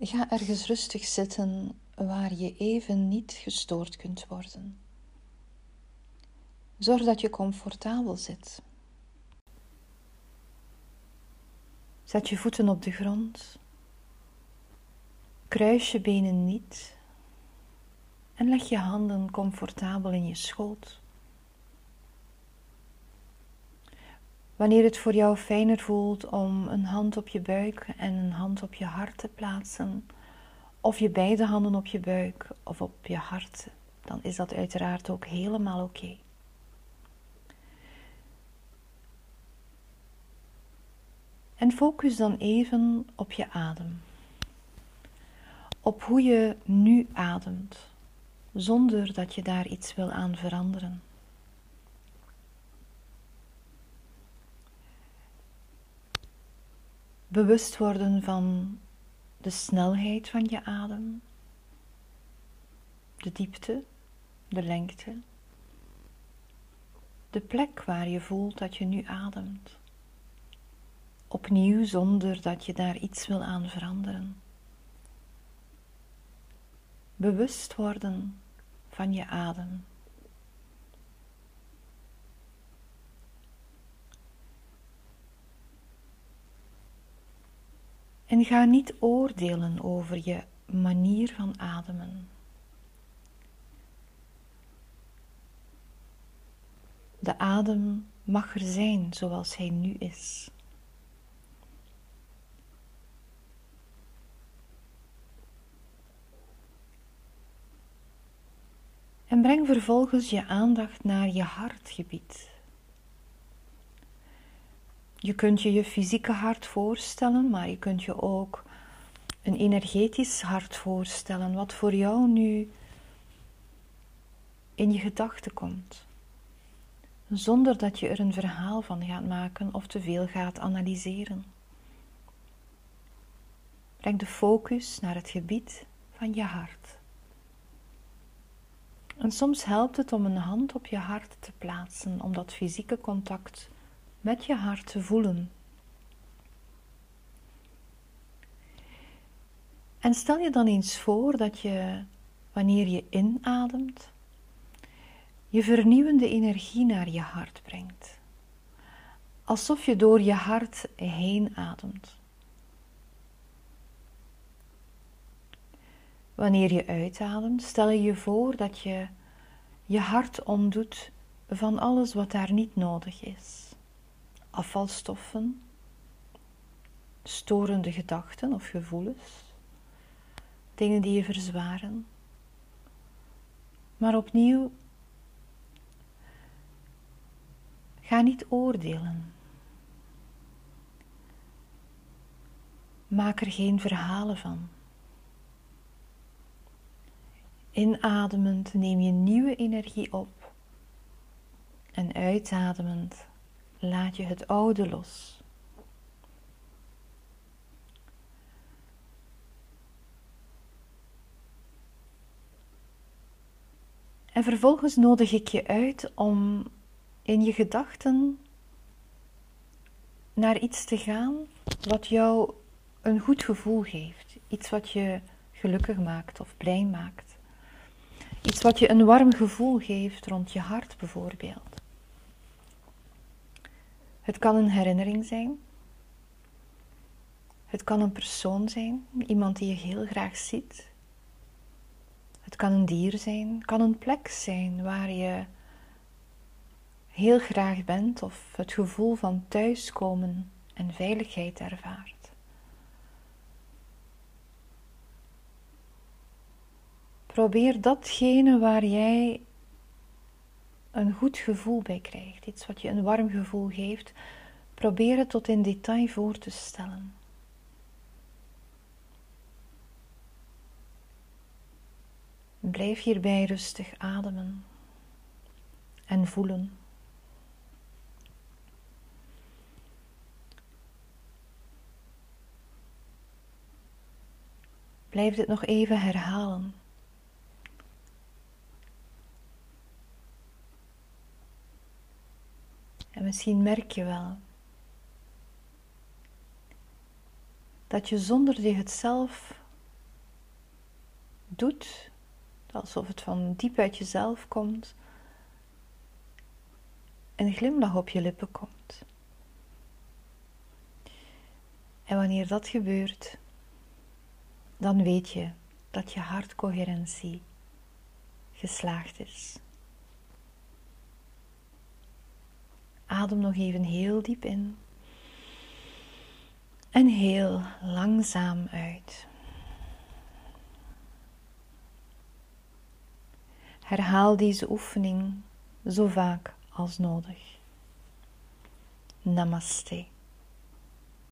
Ga ergens rustig zitten waar je even niet gestoord kunt worden. Zorg dat je comfortabel zit. Zet je voeten op de grond. Kruis je benen niet. En leg je handen comfortabel in je schoot. Wanneer het voor jou fijner voelt om een hand op je buik en een hand op je hart te plaatsen, of je beide handen op je buik of op je hart, dan is dat uiteraard ook helemaal oké. En focus dan even op je adem. Op hoe je nu ademt, zonder dat je daar iets wil aan veranderen. Bewust worden van de snelheid van je adem, de diepte, de lengte, de plek waar je voelt dat je nu ademt. Opnieuw zonder dat je daar iets wil aan veranderen. Bewust worden van je adem. En ga niet oordelen over je manier van ademen. De adem mag er zijn zoals hij nu is. En breng vervolgens je aandacht naar je hartgebied. Je kunt je je fysieke hart voorstellen, maar je kunt je ook een energetisch hart voorstellen, wat voor jou nu in je gedachten komt. Zonder dat je er een verhaal van gaat maken of te veel gaat analyseren. Breng de focus naar het gebied van je hart. En soms helpt het om een hand op je hart te plaatsen om dat fysieke contact met je hart te voelen. En stel je dan eens voor dat je, wanneer je inademt, je vernieuwende energie naar je hart brengt. Alsof je door je hart heen ademt. Wanneer je uitademt, stel je je voor dat je je hart omdoet van alles wat daar niet nodig is afvalstoffen, storende gedachten of gevoelens, dingen die je verzwaren. Maar opnieuw, ga niet oordelen. Maak er geen verhalen van. Inademend neem je nieuwe energie op en uitademend laat je het oude los. En vervolgens nodig ik je uit om in je gedachten naar iets te gaan wat jou een goed gevoel geeft. Iets wat je gelukkig maakt of blij maakt. Iets wat je een warm gevoel geeft rond je hart bijvoorbeeld. Het kan een herinnering zijn. Het kan een persoon zijn, iemand die je heel graag ziet. Het kan een dier zijn, het kan een plek zijn waar je heel graag bent of het gevoel van thuiskomen en veiligheid ervaart. Probeer datgene waar jij een goed gevoel bij krijgt, iets wat je een warm gevoel geeft, probeer het tot in detail voor te stellen. Blijf hierbij rustig ademen en voelen. Blijf dit nog even herhalen. En misschien merk je wel dat je zonder je het zelf doet, alsof het van diep uit jezelf komt, een glimlach op je lippen komt. En wanneer dat gebeurt, dan weet je dat je hartcoherentie geslaagd is. Adem nog even heel diep in en heel langzaam uit. Herhaal deze oefening zo vaak als nodig. Namaste.